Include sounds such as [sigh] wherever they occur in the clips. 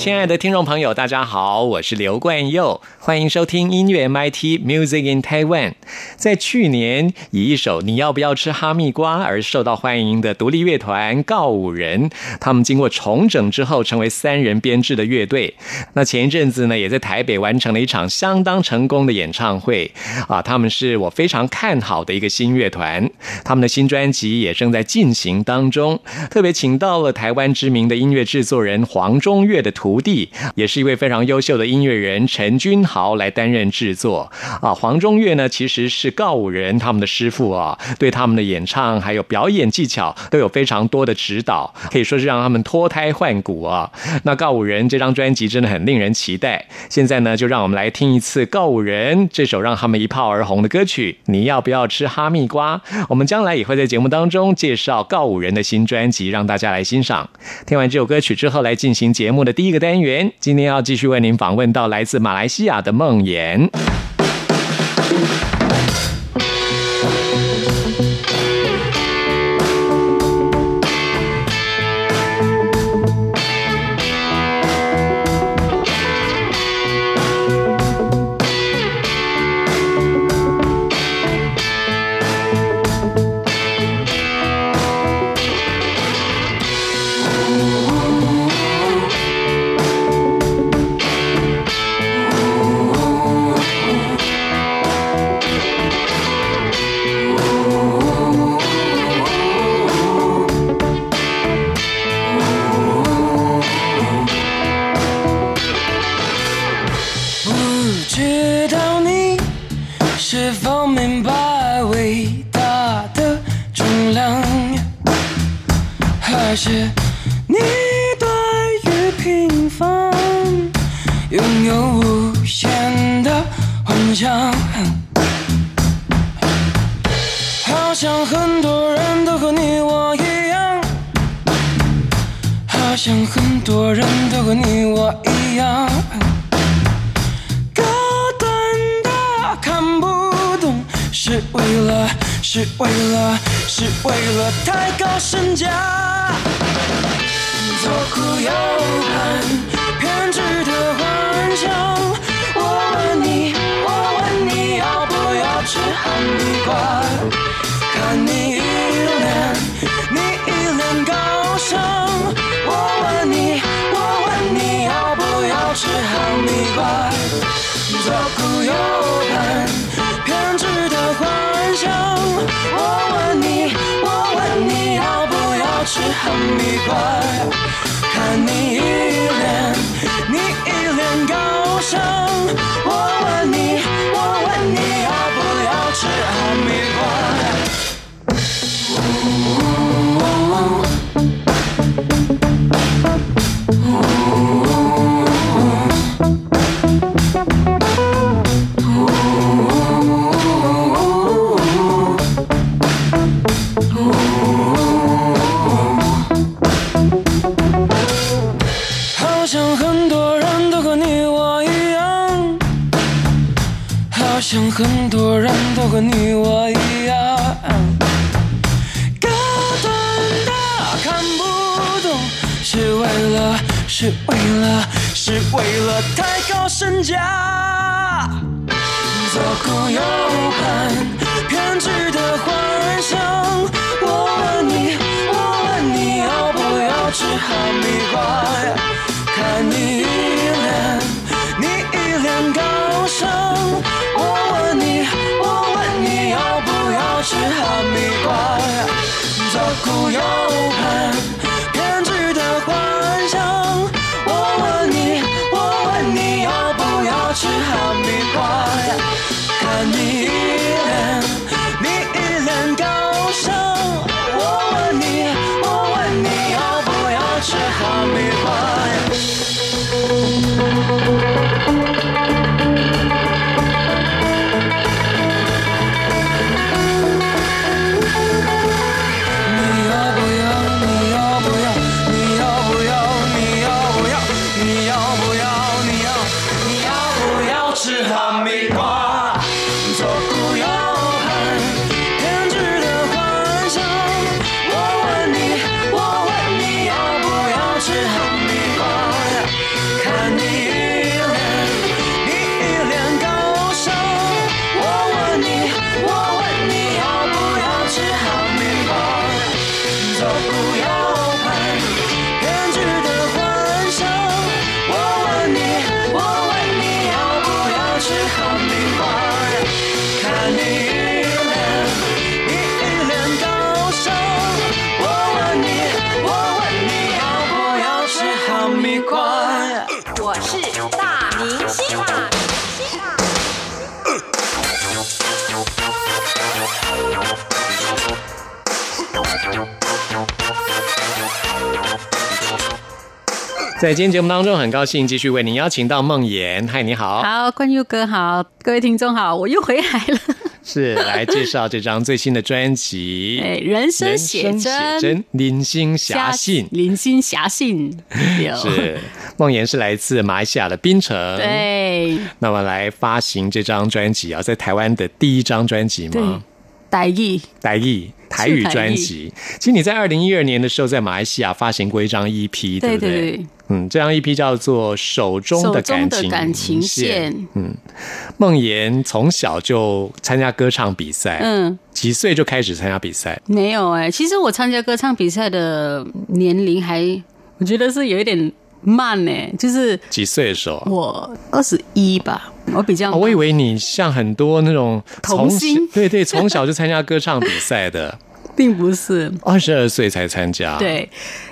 亲爱的听众朋友，大家好，我是刘冠佑，欢迎收听音乐 MIT Music in Taiwan。在去年，以一首《你要不要吃哈密瓜》而受到欢迎的独立乐团告五人，他们经过重整之后，成为三人编制的乐队。那前一阵子呢，也在台北完成了一场相当成功的演唱会啊。他们是我非常看好的一个新乐团，他们的新专辑也正在进行当中。特别请到了台湾知名的音乐制作人黄中岳的徒徒弟，也是一位非常优秀的音乐人陈君豪来担任制作啊。黄中岳呢，其实是告五人他们的师傅啊，对他们的演唱还有表演技巧都有非常多的指导，可以说是让他们脱胎换骨啊。那告五人这张专辑真的很令人期待。现在呢，就让我们来听一次告五人这首让他们一炮而红的歌曲。你要不要吃哈密瓜？我们将来也会在节目当中介绍告五人的新专辑，让大家来欣赏。听完这首歌曲之后，来进行节目的第一个单元。今天要继续为您访问到来自马来西亚的梦妍。拥有无限的幻想？好像很多人都和你我一样，好像很多人都和你我一样。高端的看不懂，是为了，是为了，是为了太高身价。左顾右盼，偏执我问你，我问你要不要吃哈密瓜？看你一脸，你一脸高尚。我问你，我问你要不要吃哈密瓜？左顾右盼，偏执的幻想。我问你，我问你要不要吃哈密瓜？你一脸，你一脸高尚。我问你，我问你要不要吃哈密瓜？人都和你我一样。高端的看不懂，是为了，是为了，是为了太高身价。左顾右盼，左顾 No. 在今天节目当中，很高兴继续为您邀请到梦妍。嗨，你好，好，冠佑哥好，各位听众好，我又回来了。是来介绍这张最新的专辑 [laughs] 哎，人生写真林星侠信。林心侠信，有是梦妍是来自马来西亚的槟城，。对那么来发行这张专辑啊，在台湾的第一张专辑吗？，台语台语台语专辑。其实你在二零一二年的时候，在马来西亚发行过一张 EP，对不对？对对嗯，这张 EP 叫做《手中的感情感情线，梦妍从小就参加歌唱比赛，嗯，几岁就开始参加比赛？没有哎、其实我参加歌唱比赛的年龄还，我觉得是有一点慢呢、就是几岁的时候？我二十一吧，我比较哦我以为你像很多那种童星对对，从小就参加歌唱比赛的，[laughs] 并不是二十二岁才参加。，对，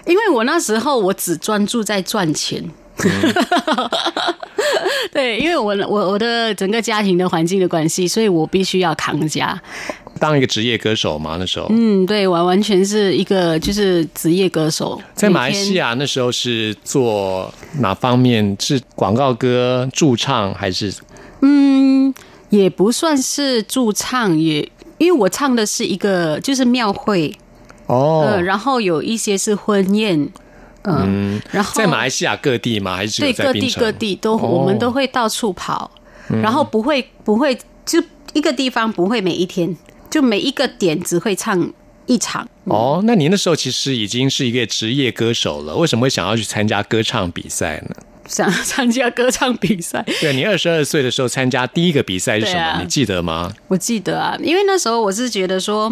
因为我那时候我只专注在赚钱。[laughs] 对，因为我我我的整个家庭的环境的关系，所以我必须要扛家。当一个职业歌手嘛，那时候、嗯，对，完完全是一个就是职业歌手，在马来西。亚那时候是做哪方面？是广告歌驻唱还是？嗯，也不算是驻唱，也因为我唱的是一个就是庙会，哦，呃，然后有一些是婚宴，嗯，然后在马来西亚各地吗？还是对各地各地都、我们都会到处跑，然后不会不会就一个地方不会每一天，就每一个点只会唱一场。哦，那您那时候其实已经是一个职业歌手了，为什么会想要去参加歌唱比赛呢？想参加歌唱比赛，对你二十二岁的时候参加第一个比赛是什么？啊你记得吗？我记得啊，因为那时候我是觉得说，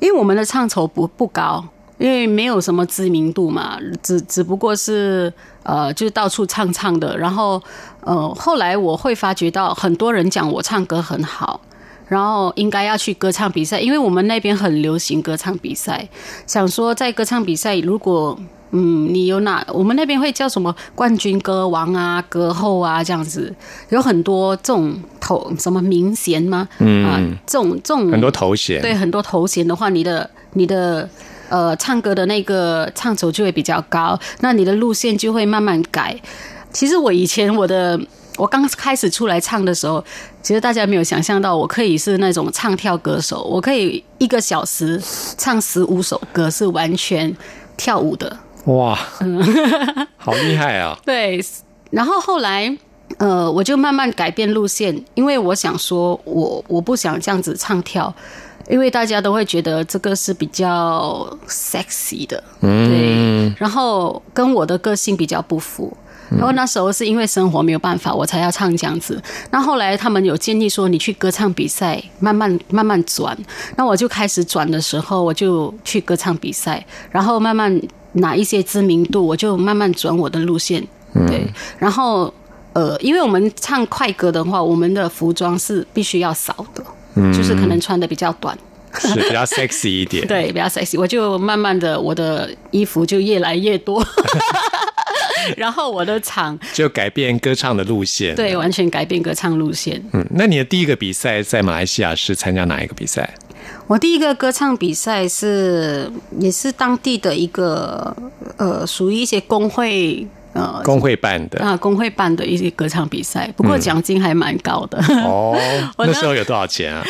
因为我们的唱酬不不高，因为没有什么知名度嘛，只只不过是呃，就是到处唱唱的。然后呃，后来我会发觉到很多人讲我唱歌很好。然后应该要去歌唱比赛，因为我们那边很流行歌唱比赛。想说在歌唱比赛，如果嗯你有哪，我们那边会叫什么冠军歌王啊、歌后啊这样子，有很多这种头什么名衔吗？嗯啊，这种这种很多头衔，对很多头衔的话，你的你的呃唱歌的那个唱酬就会比较高，那你的路线就会慢慢改。其实我以前我的 [laughs] 我刚开始出来唱的时候，其实大家没有想象到我可以是那种唱跳歌手，我可以一个小时唱十五首歌，是完全跳舞的。哇，嗯 [laughs] 好厉害啊！对，然后后来。呃，我就慢慢改变路线，因为我想说我我不想这样子唱跳，因为大家都会觉得这个是比较 sexy 的，对，然后跟我的个性比较不符。然后那时候是因为生活没有办法，我才要唱这样子。那后来他们有建议说，你去歌唱比赛，慢慢慢慢转。那我就开始转的时候，我就去歌唱比赛，然后慢慢拿一些知名度，我就慢慢转我的路线。对，然后呃，因为我们唱快歌的话，我们的服装是必须要少的，就是可能穿的比较短。是比较 sexy 一点。[laughs] 对，比较 sexy，我就慢慢的我的衣服就越来越多，[laughs] 然后我的场就改变歌唱的路线。对，完全改变歌唱路线。嗯，那你的第一个比赛在马来西亚是参加哪一个比赛？我第一个歌唱比赛是也是当地的一个呃，属于一些工会呃工会办的。啊工会办的一些歌唱比赛，不过奖金还蛮高的。哦，[laughs] 那时候有多少钱啊？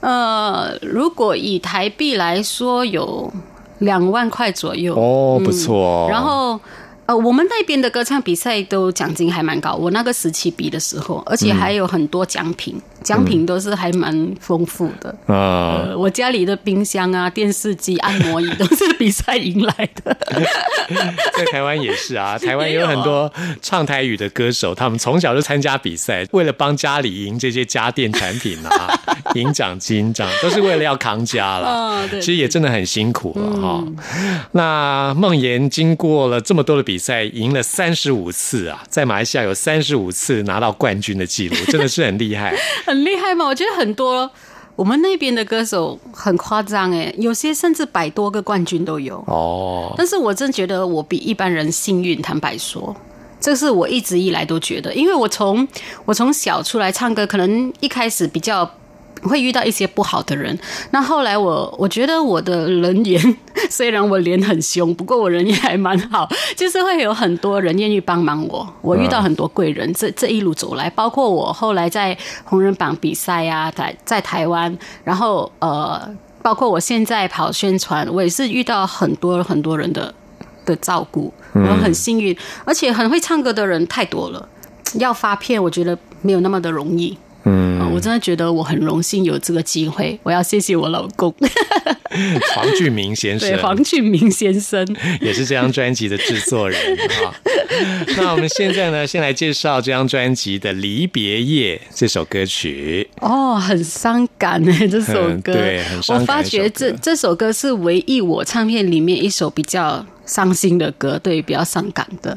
呃，如果以台币来说，有两万块左右。哦，不错哦。然后呃，我们那边的歌唱比赛都奖金还蛮高，我那个时期比的时候，而且还有很多奖品，奖品都是还蛮丰富的。啊、呃，我家里的冰箱啊、电视机、按摩椅都是比赛赢来的。[laughs] 在台湾也是啊，[laughs] 台湾也有很多唱台语的歌手，他们从小就参加比赛，为了帮家里赢这些家电产品啊，[laughs] 赢奖金，这样都是为了要扛家了。嗯对其实也真的很辛苦了哈、那梦妍经过了这么多的比赛，赢了三十五次啊，在马来西亚有三十五次拿到冠军的记录，[laughs] 真的是很厉害。很厉害吗？我觉得很多我们那边的歌手很夸张哎，有些甚至百多个冠军都有。哦，但是我真觉得我比一般人幸运，坦白说，这是我一直以来都觉得，因为我从我从小出来唱歌，可能一开始比较会遇到一些不好的人，那后来我我觉得我的人缘，[laughs] 虽然我脸很凶，不过我人也还蛮好，[laughs] 就是会有很多人愿意帮忙我，我遇到很多贵人，这这一路走来，包括我后来在红人榜比赛呀、在在台湾，然后呃，包括我现在跑宣传，我也是遇到很多很多人的的照顾，我很幸运，而且很会唱歌的人太多了，要发片我觉得没有那么的容易。嗯，呃我真的觉得我很荣幸有这个机会，我要谢谢我老公，[laughs] 黄俊明先生对黄俊明先生。也是这张专辑的制作人啊。那我们现在呢，先来介绍这张专辑的《离别夜》这首歌曲。哦，很伤感哎，这首歌，嗯对很伤感我发觉这一首歌这首歌是唯一我唱片里面一首比较伤心的歌，对，比较伤感的。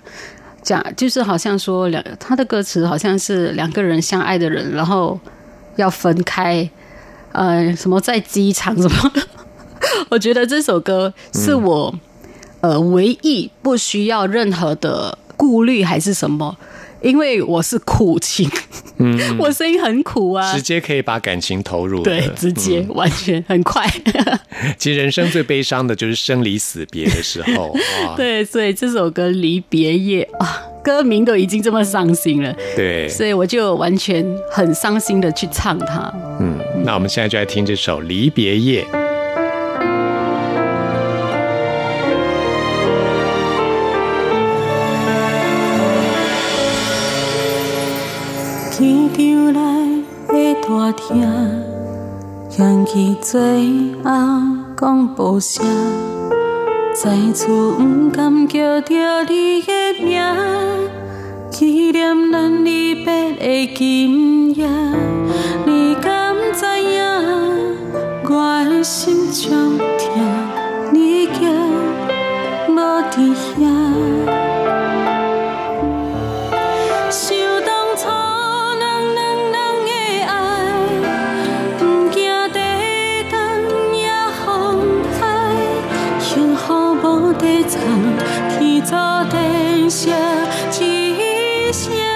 讲就是好像说两，他的歌词好像是两个人相爱的人，然后要分开，呃，什么在机场什么。[laughs] 我觉得这首歌是我、呃唯一不需要任何的顾虑还是什么，因为我是苦情，嗯，[laughs] 我声音很苦啊，直接可以把感情投入的，对，直接、完全很快。[laughs] 其实人生最悲伤的就是生离死别的时候啊。对，所以这首歌《离别夜》啊，歌名都已经这么伤心了，对，所以我就完全很伤心的去唱它。嗯，那我们现在就来听这首《离别夜》。天场内的大厅，响起最后广播声，在此不敢叫着你的名，纪念咱离别的今夜。你敢知影？我的心中痛，你却无伫遐。天作地设一声。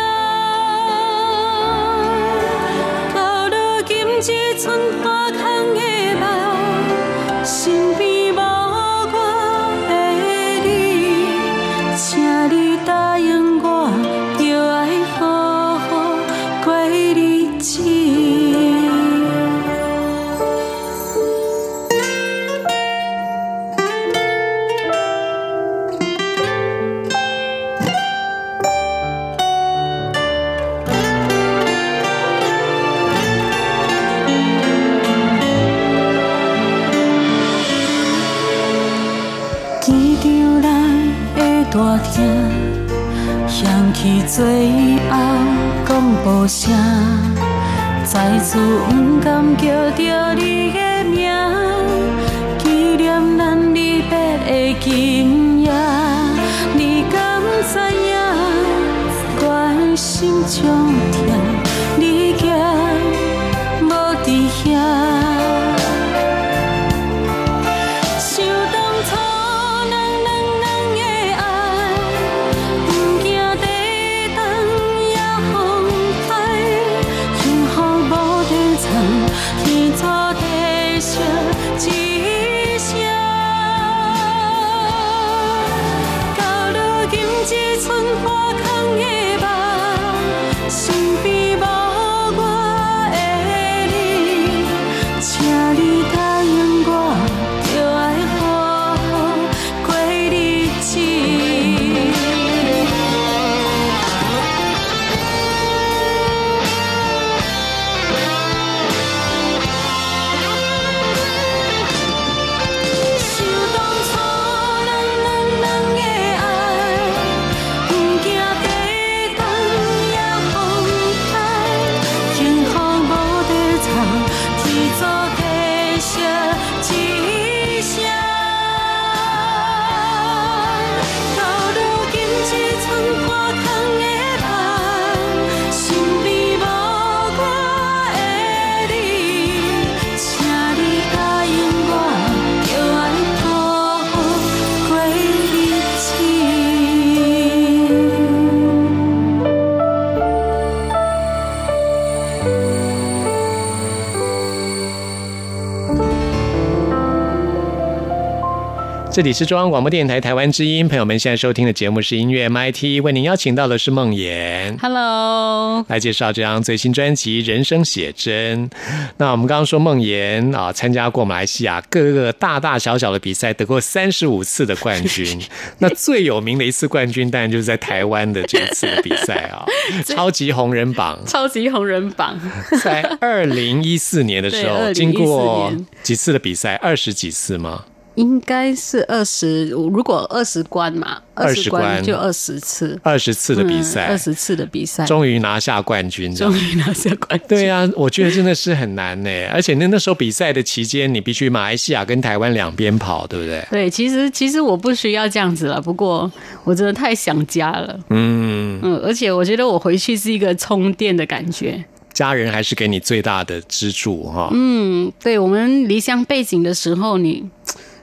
这里是中央广播电台台湾之音，朋友们现在收听的节目是音乐 MIT，为您邀请到的是梦妍。Hello，来介绍这张最新专辑《人生写真》。那我们刚刚说梦妍啊，参加过马来西亚各个大大小小的比赛，得过三十五次的冠军。[laughs] 那最有名的一次冠军，当然就是在台湾的这一次的比赛啊，[laughs] 超级红人榜。超级红人榜，在二零一四年的时候，[laughs] 对经过几次的比赛，二十几次吗？应该是二十，如果二十关嘛，二十关关就二十次二十次的比赛，二十、次的比赛，终于拿下冠军。终于拿下冠军。对啊，我觉得真的是很难呢。而且那那时候比赛的期间，你必须马来西亚跟台湾两边跑，对不对？对，其实其实我不需要这样子了，不过我真的太想家了，嗯，嗯，而且我觉得我回去是一个充电的感觉。家人还是给你最大的支柱哈。嗯，对我们离乡背景的时候，你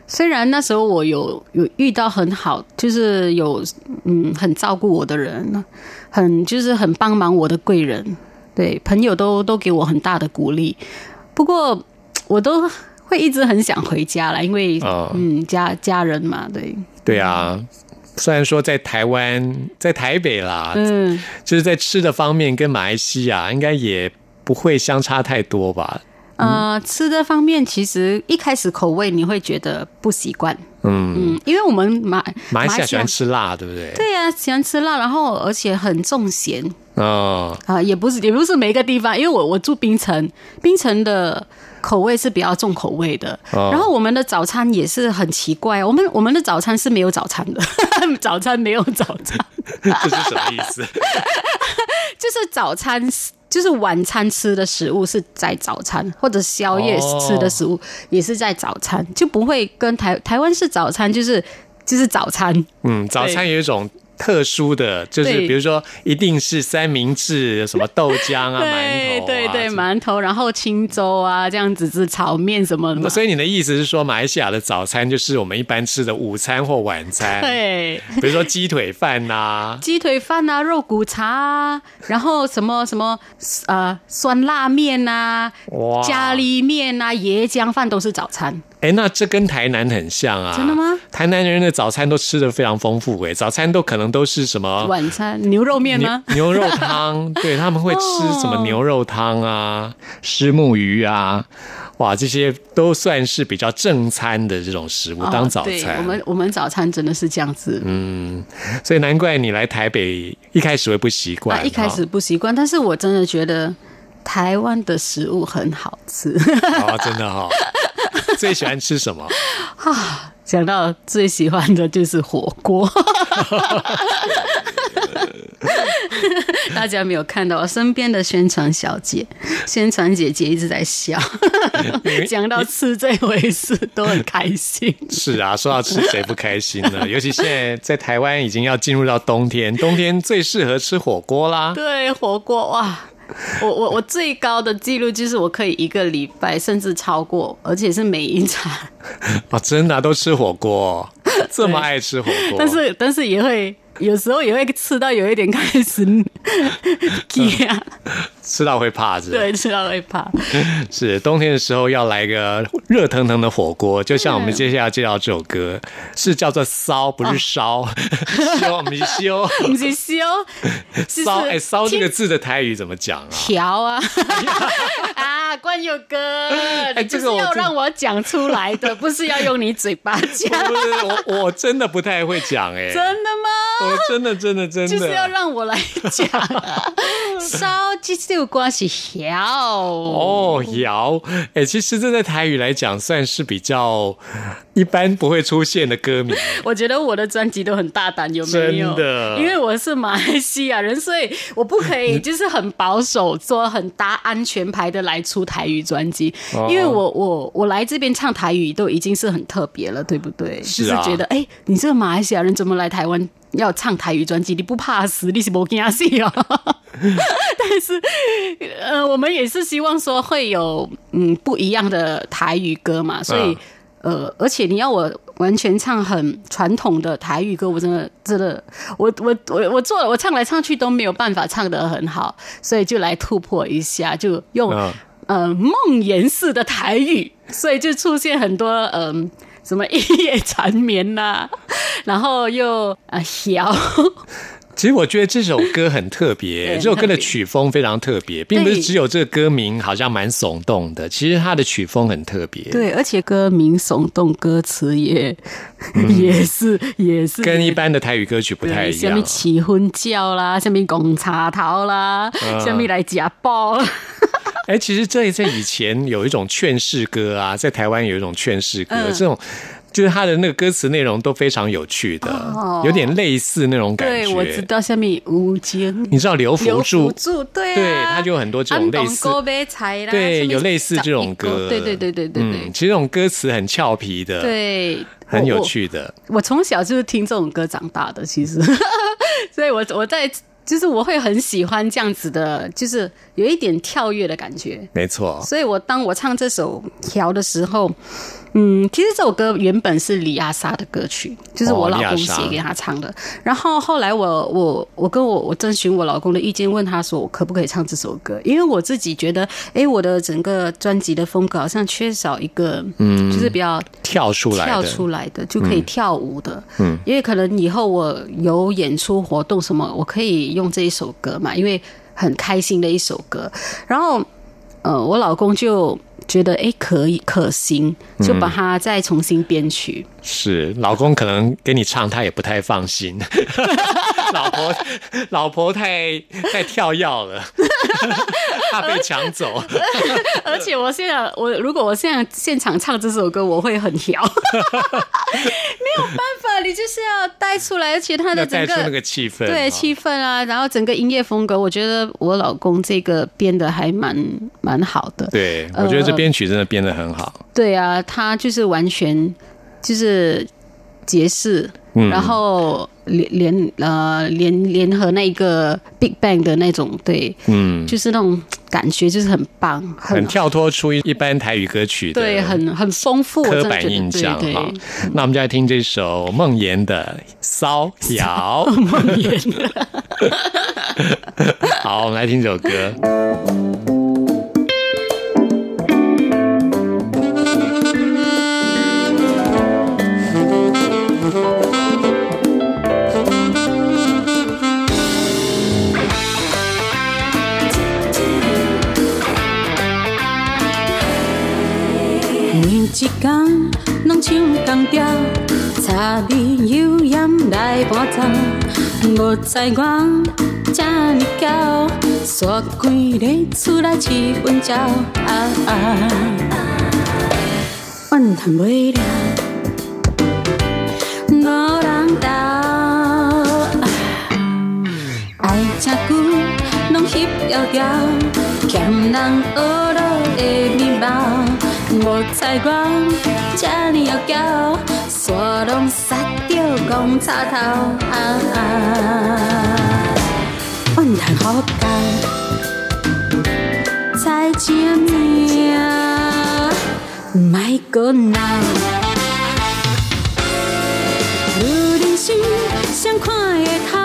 虽然那时候我有有遇到很好，就是有嗯很照顾我的人，很就是很帮忙我的贵人，对朋友都都给我很大的鼓励。不过我都会一直很想回家了，因为、哦嗯家家人嘛，对，对啊，虽然说在台湾，在台北啦，嗯。就是在吃的方面跟马来西亚应该也不会相差太多吧。呃，吃的方面其实一开始口味你会觉得不习惯，嗯，嗯，因为我们马马来西亚喜欢吃辣，对不对？对呀、喜欢吃辣，然后而且很重咸哦，啊、也不是也不是每一个地方，因为我我住槟城，槟城的口味是比较重口味的，哦然后我们的早餐也是很奇怪，我们我们的早餐是没有早餐的，[laughs] 早餐没有早餐，[laughs] 这是什么意思？[laughs] 就是早餐。就是晚餐吃的食物是在早餐，或者宵夜吃的食物也是在早餐，就不会跟台台湾是早餐，就是就是早餐，嗯，早餐有一种特殊的，就是比如说一定是三明治、什么豆浆啊、[laughs] 馒头啊，对对，什么馒头，然后清粥啊，这样子是炒面什么的。所以你的意思是说，马来西亚的早餐就是我们一般吃的午餐或晚餐，对，比如说鸡腿饭呐、[laughs] 鸡腿饭啊，肉骨茶啊，然后什么什么呃酸辣面呐，哇，咖喱面呐，椰浆饭都是早餐。哎，那这跟台南很像啊！真的吗？台南人的早餐都吃的非常丰富，哎，早餐都可能都是什么晚餐牛肉面牛吗？牛肉汤，[laughs] 对他们会吃什么牛肉汤啊、虱目鱼啊，哇，这些都算是比较正餐的这种食物当早餐。我们我们早餐真的是这样子。嗯，所以难怪你来台北一开始会不习惯、啊，一开始不习惯，但是我真的觉得台湾的食物很好吃。[laughs] 哦，真的哈、最喜欢吃什么？啊讲到最喜欢的就是火锅。大家没有看到我身边的宣传小姐、宣传姐姐一直在笑，讲到吃这回事都很开心。是啊，说到吃，谁不开心呢？尤其现在在台湾已经要进入到冬天，冬天最适合吃火锅啦。对，火锅哇！[laughs] 我我我最高的记录就是我可以一个礼拜甚至超过，而且是每一餐，[laughs] 啊，真的啊、都吃火锅，[laughs] 这么爱吃火锅，但是但是也会有时候也会吃到有一点开始吃到会怕是吧？对，吃到会怕。[laughs] 是冬天的时候要来个热腾腾的火锅，就像我们接下来介绍这首歌，是叫做烧，不是烧，[laughs] 烧不是烧，不是烧，[laughs] 就是烧哎烧这个字的台语怎么讲啊？调啊。啊，关友哥，哎你就是这个要让我讲出来的，不是要用你嘴巴讲，不是我我真的不太会讲哎、真的吗？我真的真的真的。就是要让我来讲，烧这首歌是摇哦，摇，哎、其实这在台语来讲算是比较一般不会出现的歌名。[laughs] 我觉得我的专辑都很大胆，有没有？真的因为我是马来西亚人，所以我不可以就是很保守，做很搭安全牌的来出台语专辑。哦因为我我我来这边唱台语都已经是很特别了，对不对？是啊就是觉得，哎、你这个马来西亚人怎么来台湾要唱台语专辑？你不怕死？你是不惊死哦？[laughs] 但是，呃，我们也是希望说会有嗯不一样的台语歌嘛，所以、呃，而且你要我完全唱很传统的台语歌，我真的真的，我我我我做了，我唱来唱去都没有办法唱得很好，所以就来突破一下，就用、嗯呃梦言式的台语，所以就出现很多嗯。什么一夜缠绵呐、[laughs] 然后又啊摇，其实我觉得这首歌很特别，对这首歌的曲风非常特别，并不是只有这个歌名好像蛮耸动的，其实它的曲风很特别。对，而且歌名耸动，歌词也、也是 [laughs] 也是。嗯跟一般的台语歌曲不太一样。什么。起婚叫啦，下面拱茶桃啦，嗯什么来夹爆，哎、其实这在以前有一种劝世歌啊，在台湾有一种劝世歌，嗯这种就是它的那个歌词内容都非常有趣的，哦有点类似那种感觉。对，我知。道下面无间。你知道刘福留柱福？柱，对啊，对他就有很多这种类似买菜啦，对，有类似这种歌。对对对对对对嗯，其实这种歌词很俏皮的，，对，很有。趣的。我我从小就是听这种歌长大的，其实，[laughs] 所以我我在就是我会很喜欢这样子的，就是有一点跳跃的感觉。没错，所以我当我唱这首《调》的时候，嗯，其实这首歌原本是李亚莎的歌曲，就是我老公写给她唱的。然后后来我我我跟我我征询我老公的意见，问他说我可不可以唱这首歌？因为我自己觉得，哎，我的整个专辑的风格好像缺少一个，嗯，就是比较跳出来，跳出来的就可以跳舞的，嗯，因为可能以后我有演出活动什么，我可以用这一首歌嘛，因为很开心的一首歌。然后，呃，我老公就觉得哎可以可行，就把它再重新编曲。是老公可能给你唱，他也不太放心。[laughs] 老婆，老婆太太跳跃了，[laughs] 怕被抢走。而且我现在我如果我现在现场唱这首歌，我会很摇，[laughs] 没有办法，你就是要带出来，而且它要的整个带出那个气氛，对哦气氛啊，然后整个音乐风格，我觉得我老公这个编的还蛮蛮好的。对，我觉得这编曲真的编的很好。对啊，他就是完全就是爵士，嗯然后联联呃联联合那个 Big Bang 的那种，对，嗯，就是那种感觉，就是很棒，很很跳脱出一般台语歌曲的对，很很丰富，我刻板印象对哈对。那我们就来听这首梦妍的《骚摇》。[laughs] 梦妍 [laughs] 好，我们来听这首歌。无知我这呢骄，煞几个厝内气氛照。啊啊，怨叹袂了，无人斗。爱这久，拢翕条条，欠人学落的面貌。无知我这呢妖娇，讲插头。啊啊，怨叹好教，才证明，莫搁闹。女人心谁看会透？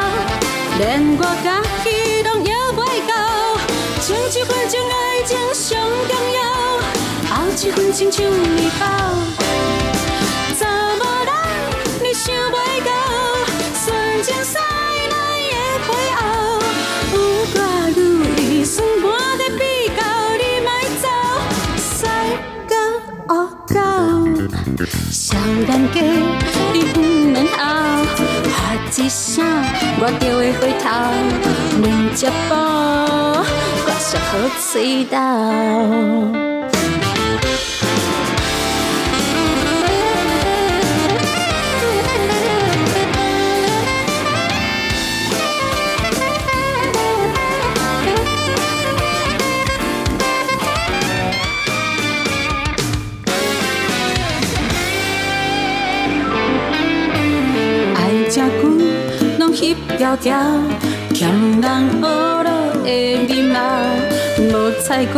连我家己拢摇袂到。前一份情爱情上重要，后一份亲像面包。少年家，你不免后，喊一声，我就会回头。两只步，我说好水道。翕条条，欠人学落的面貌。无猜我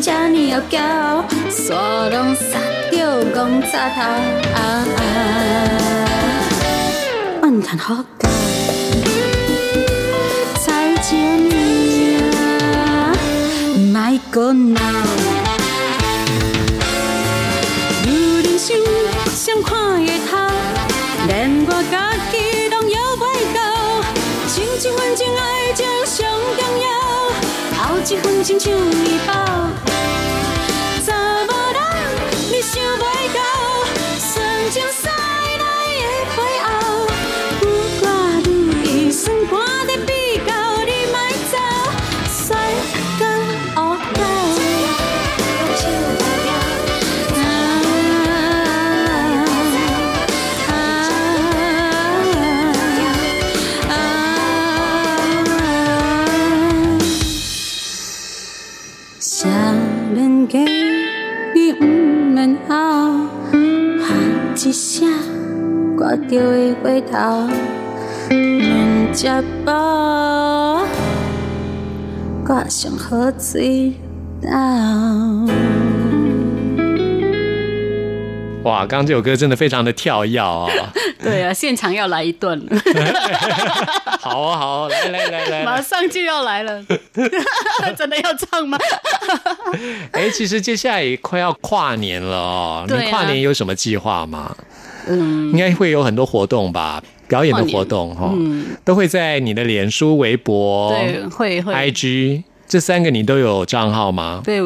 这呢妖娇，煞拢杀着讲插头。啊啊，怨叹好教，才证明，莫搁闹。有人想，谁看的头，连我家己拢摇袂到。一分情爱情上重要，头一分情像医保。头，免食饱，我上好水岛。哇，刚刚这首歌真的非常的跳跃啊！[laughs] 对啊，现场要来一段，[laughs] 好啊，好啊，来来来来来，马上就要来了，[laughs] 真的要唱吗？哎，其实接下来也快要跨年了哦，啊你跨年有什么计划吗？嗯，应该会有很多活动吧，表演的活动哈，都会在你的脸书、微博、对，会会。IG 这三个你都有账号吗？对，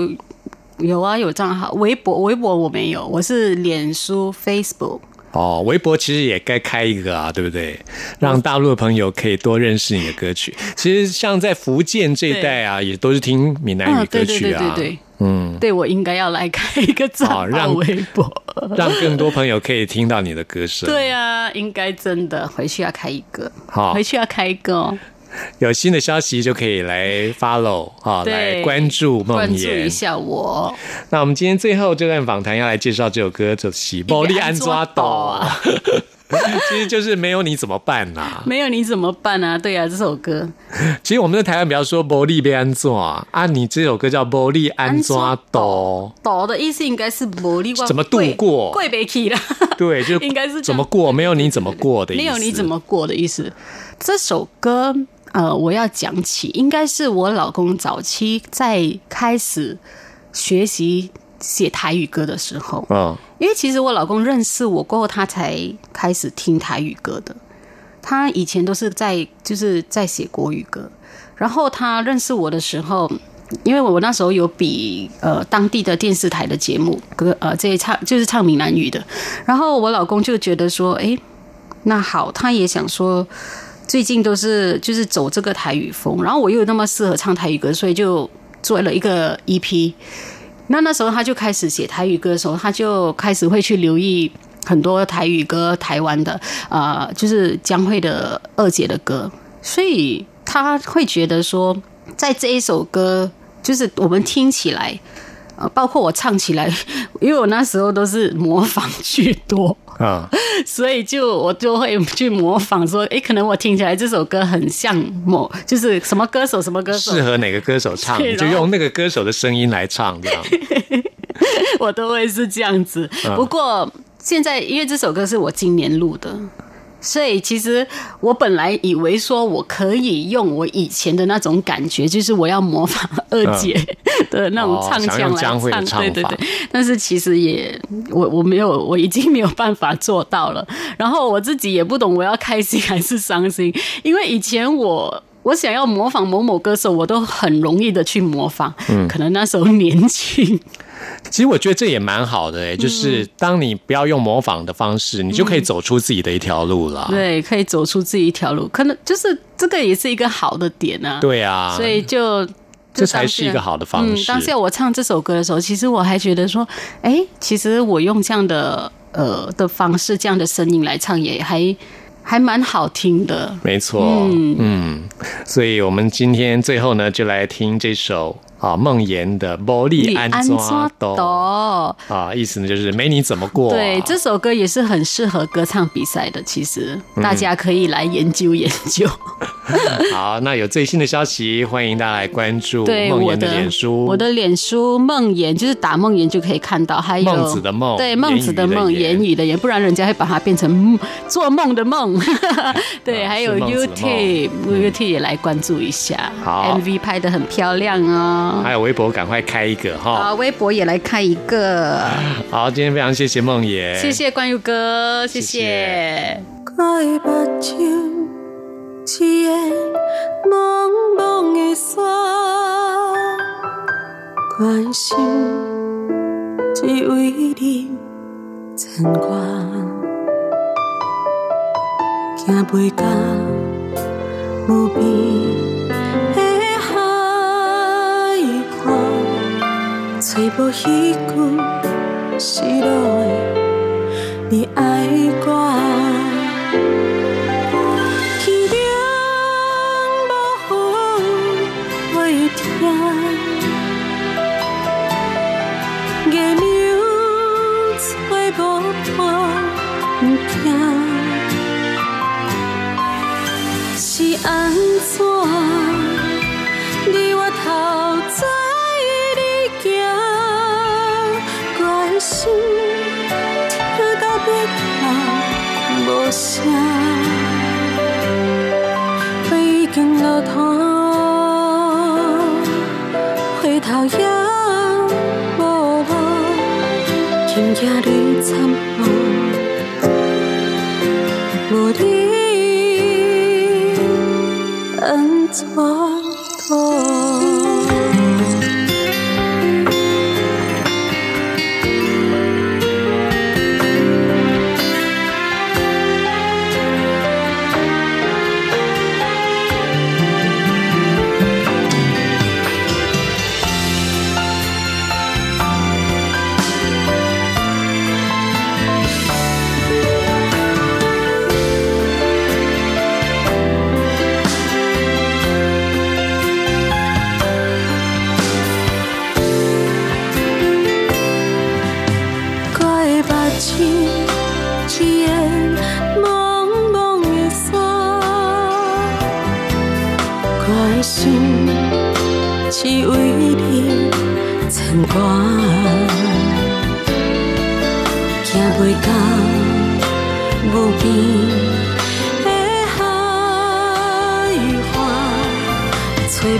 有啊，有账号，微博微博我没有，我是脸书 Facebook。哦，微博其实也该开一个啊，对不对？让大陆的朋友可以多认识你的歌曲。其实像在福建这一带啊，也都是听闽南语歌对对对曲啊。对对，嗯，对我应该要来开一个账号好让微博。[laughs] 让更多朋友可以听到你的歌声。对啊，应该真的回去要开一个，好回去要开一个哦，[laughs] 有新的消息就可以来 follow 啊，对来关注梦关注一。下我。那我们今天最后这段访谈要来介绍这首歌，就是《玻璃安抓斗》啊，[laughs] 其实就是没有你怎么办呐、没有你怎么办啊？对啊，这首歌其实我们在台湾比较说“玻璃被安抓”啊，你这首歌叫《玻璃安抓斗斗的意思应该是魔力怎么度过跪不起啦。》，对，就 [laughs] 应该是怎么过，没有你怎么过的意思。没有你怎么过的意思。这首歌，呃，我要讲起，应该是我老公早期在开始学习写台语歌的时候，嗯因为其实我老公认识我过后，他才开始听台语歌的。他以前都是在就是在写国语歌，然后他认识我的时候，因为我那时候有比呃当地的电视台的节目歌呃这些唱就是唱闽南语的，然后我老公就觉得说，哎，那好，他也想说。最近都是就是走这个台语风，然后我又那么适合唱台语歌，所以就做了一个 EP。那那时候他就开始写台语歌的时候，他就开始会去留意很多台语歌，台湾的呃，就是江蕙的二姐的歌，所以他会觉得说，在这一首歌，就是我们听起来，呃，包括我唱起来，[laughs] 因为我那时候都是模仿居多，啊、[laughs] 所以就我就会去模仿说，诶，可能我听起来这首歌很像某，就是什么歌手什么歌手，适合哪个歌手唱，[laughs] 你就用那个歌手的声音来唱，这样。[laughs] 我都会是这样子。不过现在因为这首歌是我今年录的。所以其实我本来以为说我可以用我以前的那种感觉，就是我要模仿二姐 [laughs] 的那种唱腔来唱，对对对。但是其实也我我没有，我已经没有办法做到了。然后我自己也不懂我要开心还是伤心，因为以前我。我想要模仿某某歌手，我都很容易的去模仿。嗯，可能那时候年轻，其实我觉得这也蛮好的、欸，就是当你不要用模仿的方式，你就可以走出自己的一条路了。对，可以走出自己一条路，可能就是这个也是一个好的点啊。，对啊，所以就这才是一个好的方式嗯，当下我唱这首歌的时候，其实我还觉得说，哎，其实我用这样的呃的方式，这样的声音来唱，也还还蛮好听的。没错，嗯所以我们今天最后呢，就来听这首啊梦妍的《玻璃安抓斗》。啊，意思呢就是没你怎么过、啊。对，这首歌也是很适合歌唱比赛的，其实大家可以来研究研究。[laughs] 好，那有最新的消息，欢迎大家来关注对梦妍的脸书，我的脸书梦妍就是打梦妍就可以看到，还有孟子的梦对孟子的梦，言语的言。不然人家会把它变成嗯做梦的梦。[laughs] 对，啊还有是孟子的 YouTube YouTube 也来关注一下，好，MV 拍的很漂亮哦。还有微博，赶快开一个哈。好，微博也来开一个，好，今天非常谢谢梦妍，谢谢关佑哥，谢谢一个茫茫的山，关心只为你牵挂，行袂到无边的海岸，找无彼句失落的你爱我。惊，是安怎？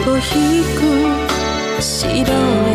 岸，找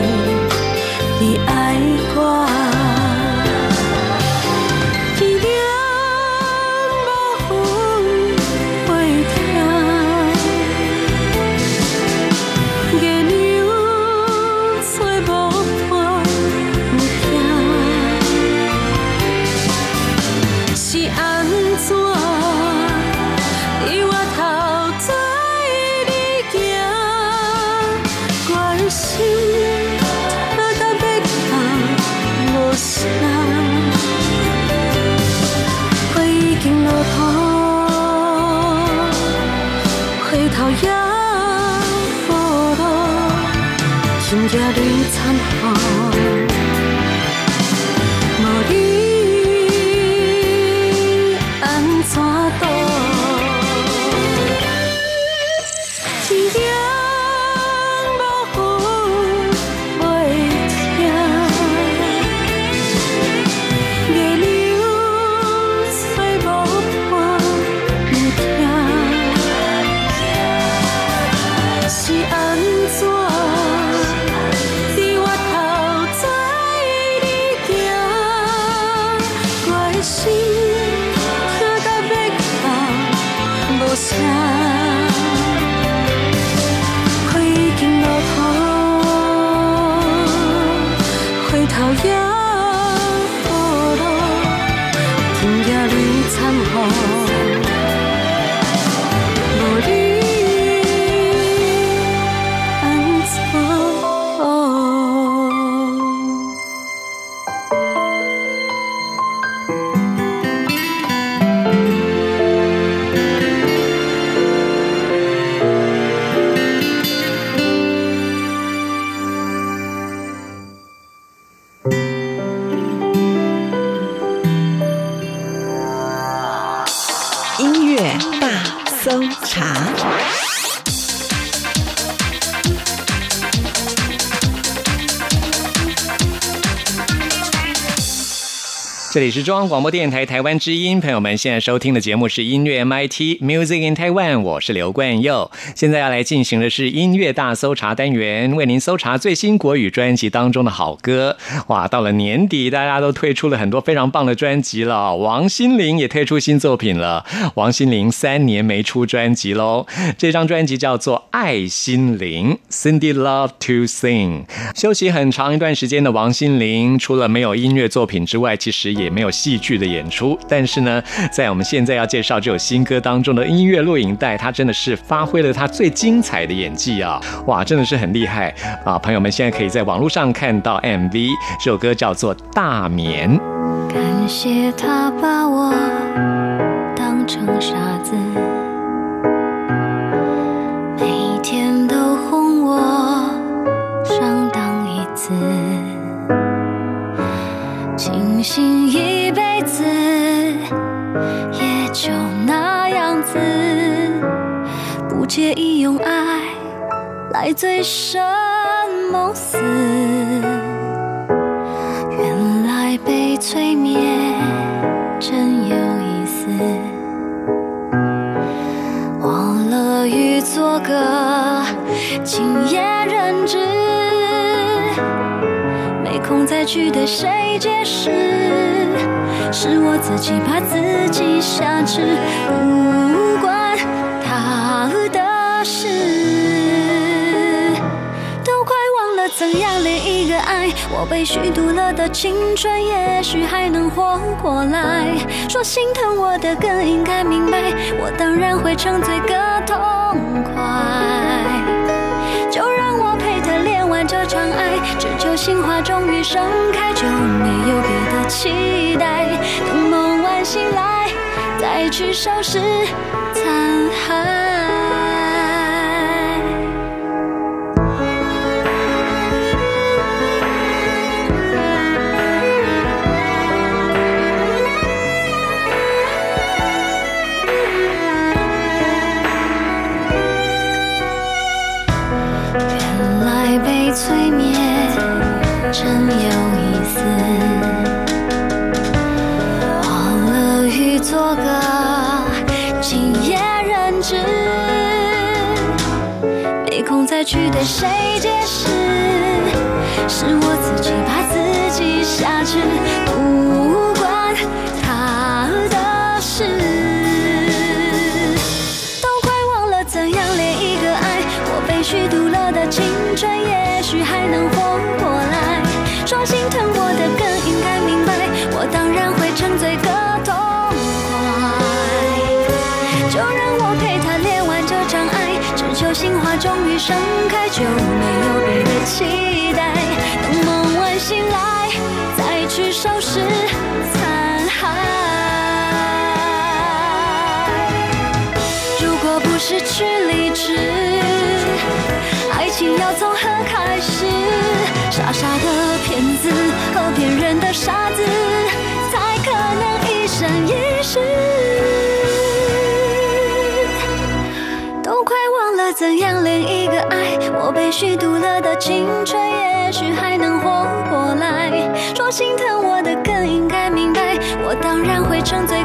这里是中央广播电台台湾之音，朋友们现在收听的节目是音乐 MIT Music in Taiwan，我是刘冠佑。现在要来进行的是音乐大搜查单元，为您搜查最新国语专辑当中的好歌。哇，到了年底，大家都推出了很多非常棒的专辑了。王心凌也推出新作品了。王心凌三年没出专辑喽，这张专辑叫做《爱心灵》，Cindy Love to Sing。休息很长一段时间的王心凌，除了没有音乐作品之外，其实也也没有戏剧的演出，但是呢，在我们现在要介绍这首新歌当中的音乐录影带，他真的是发挥了他最精彩的演技啊！哇，真的是很厉害啊！朋友们现在可以在网络上看到 MV，这首歌叫做《大眠》。感谢他把我介意用爱来醉生梦死。原来被催眠真有意思，我乐于做个今夜人质。没空再去对谁解释，是我自己把自己挟持，不事。都快忘了怎样恋一个爱，我被虚度了的青春，也许还能活过来。说心疼我的更应该明白，我当然会沉醉个痛快。就让我陪他恋完这场爱，只求心花终于盛开，就没有别的期待。等梦完醒来，再去收拾残骸。真有意思，忘了欲做个今夜人知，没空再去对谁解释，是我自己把自己挟持，不盛开，就没有别的期待。等梦完醒来，再去收拾残骸。如果不失去理智，爱情要从何开始？傻傻的骗子和骗人的傻子，才可能一生一世。怎样恋一个爱，我被虚度了的青春，也许还能活过来。说心疼我的更应该明白，我当然会沉醉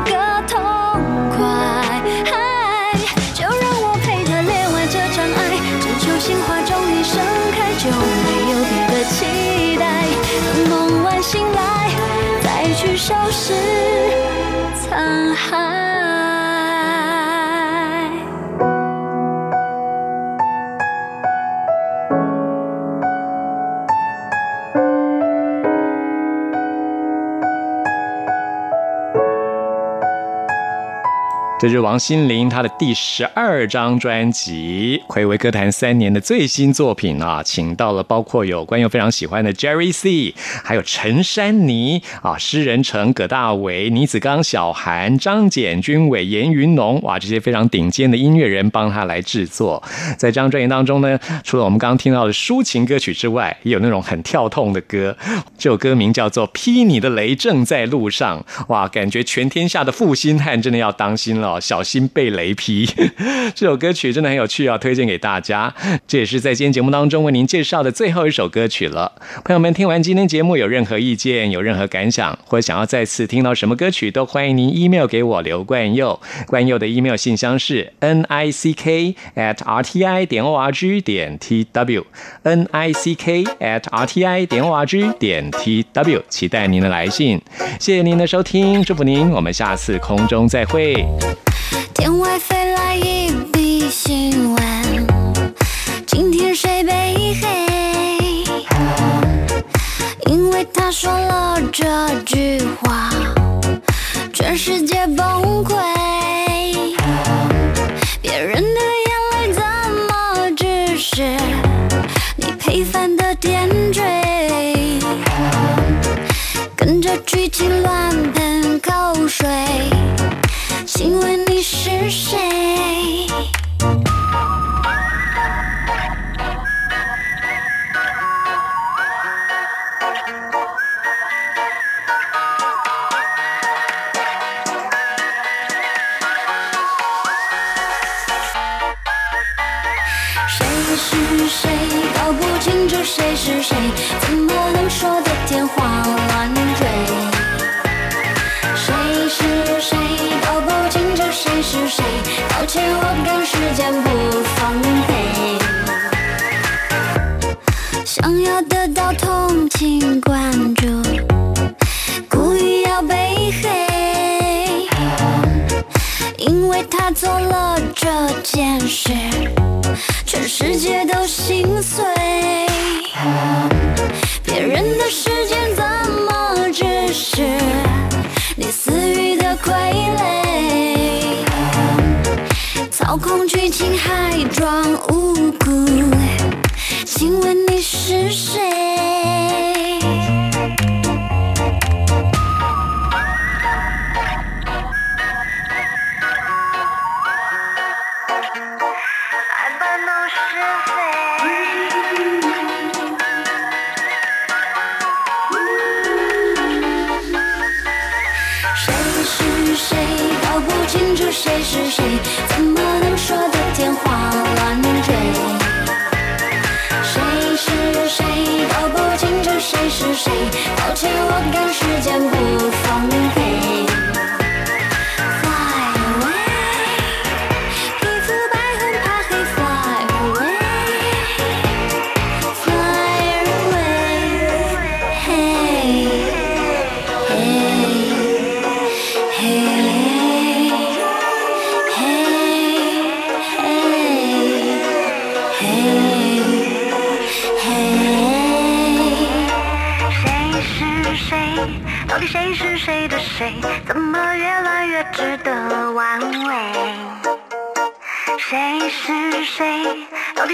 这是王心凌她的第十二张专辑，暌违歌坛三年的最新作品啊，请到了包括有关佑非常喜欢的 Jerry C，还有陈珊妮啊、施仁成、葛大为、倪子刚、小韩、张简君伟、严云农，哇，这些非常顶尖的音乐人帮他来制作。在这张专辑当中呢，除了我们刚刚听到的抒情歌曲之外，也有那种很跳痛的歌。这首歌名叫做《劈你的雷正在路上》，哇，感觉全天下的负心汉真的要当心了。小心被雷劈。[laughs] 这首歌曲真的很有趣啊，推荐给大家。这也是在今天节目当中为您介绍的最后一首歌曲了。朋友们，听完今天节目有任何意见、有任何感想，或者想要再次听到什么歌曲，都欢迎您 email 给我刘冠佑。冠佑的 email 信箱是 n i c k at r t i 点 o r g 点 t w n i c k at r t i 点 o r g 点 t w，期待您的来信。谢谢您的收听，祝福您，我们下次空中再会。天外飞来一笔新闻，今天谁被黑？因为他说了这句话，全世界崩溃。别人的眼泪怎么只是你配饭的点缀？跟着剧情乱喷口水。请问你是谁？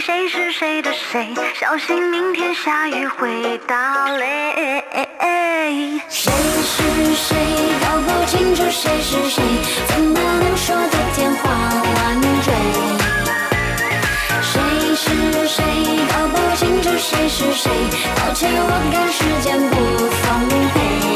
谁是谁？的谁？小心明天下雨会打雷。谁是谁？搞不清楚谁？是谁，怎么能说得天花乱坠？谁是谁？搞不清楚谁？是谁，抱歉，我赶时间不奉陪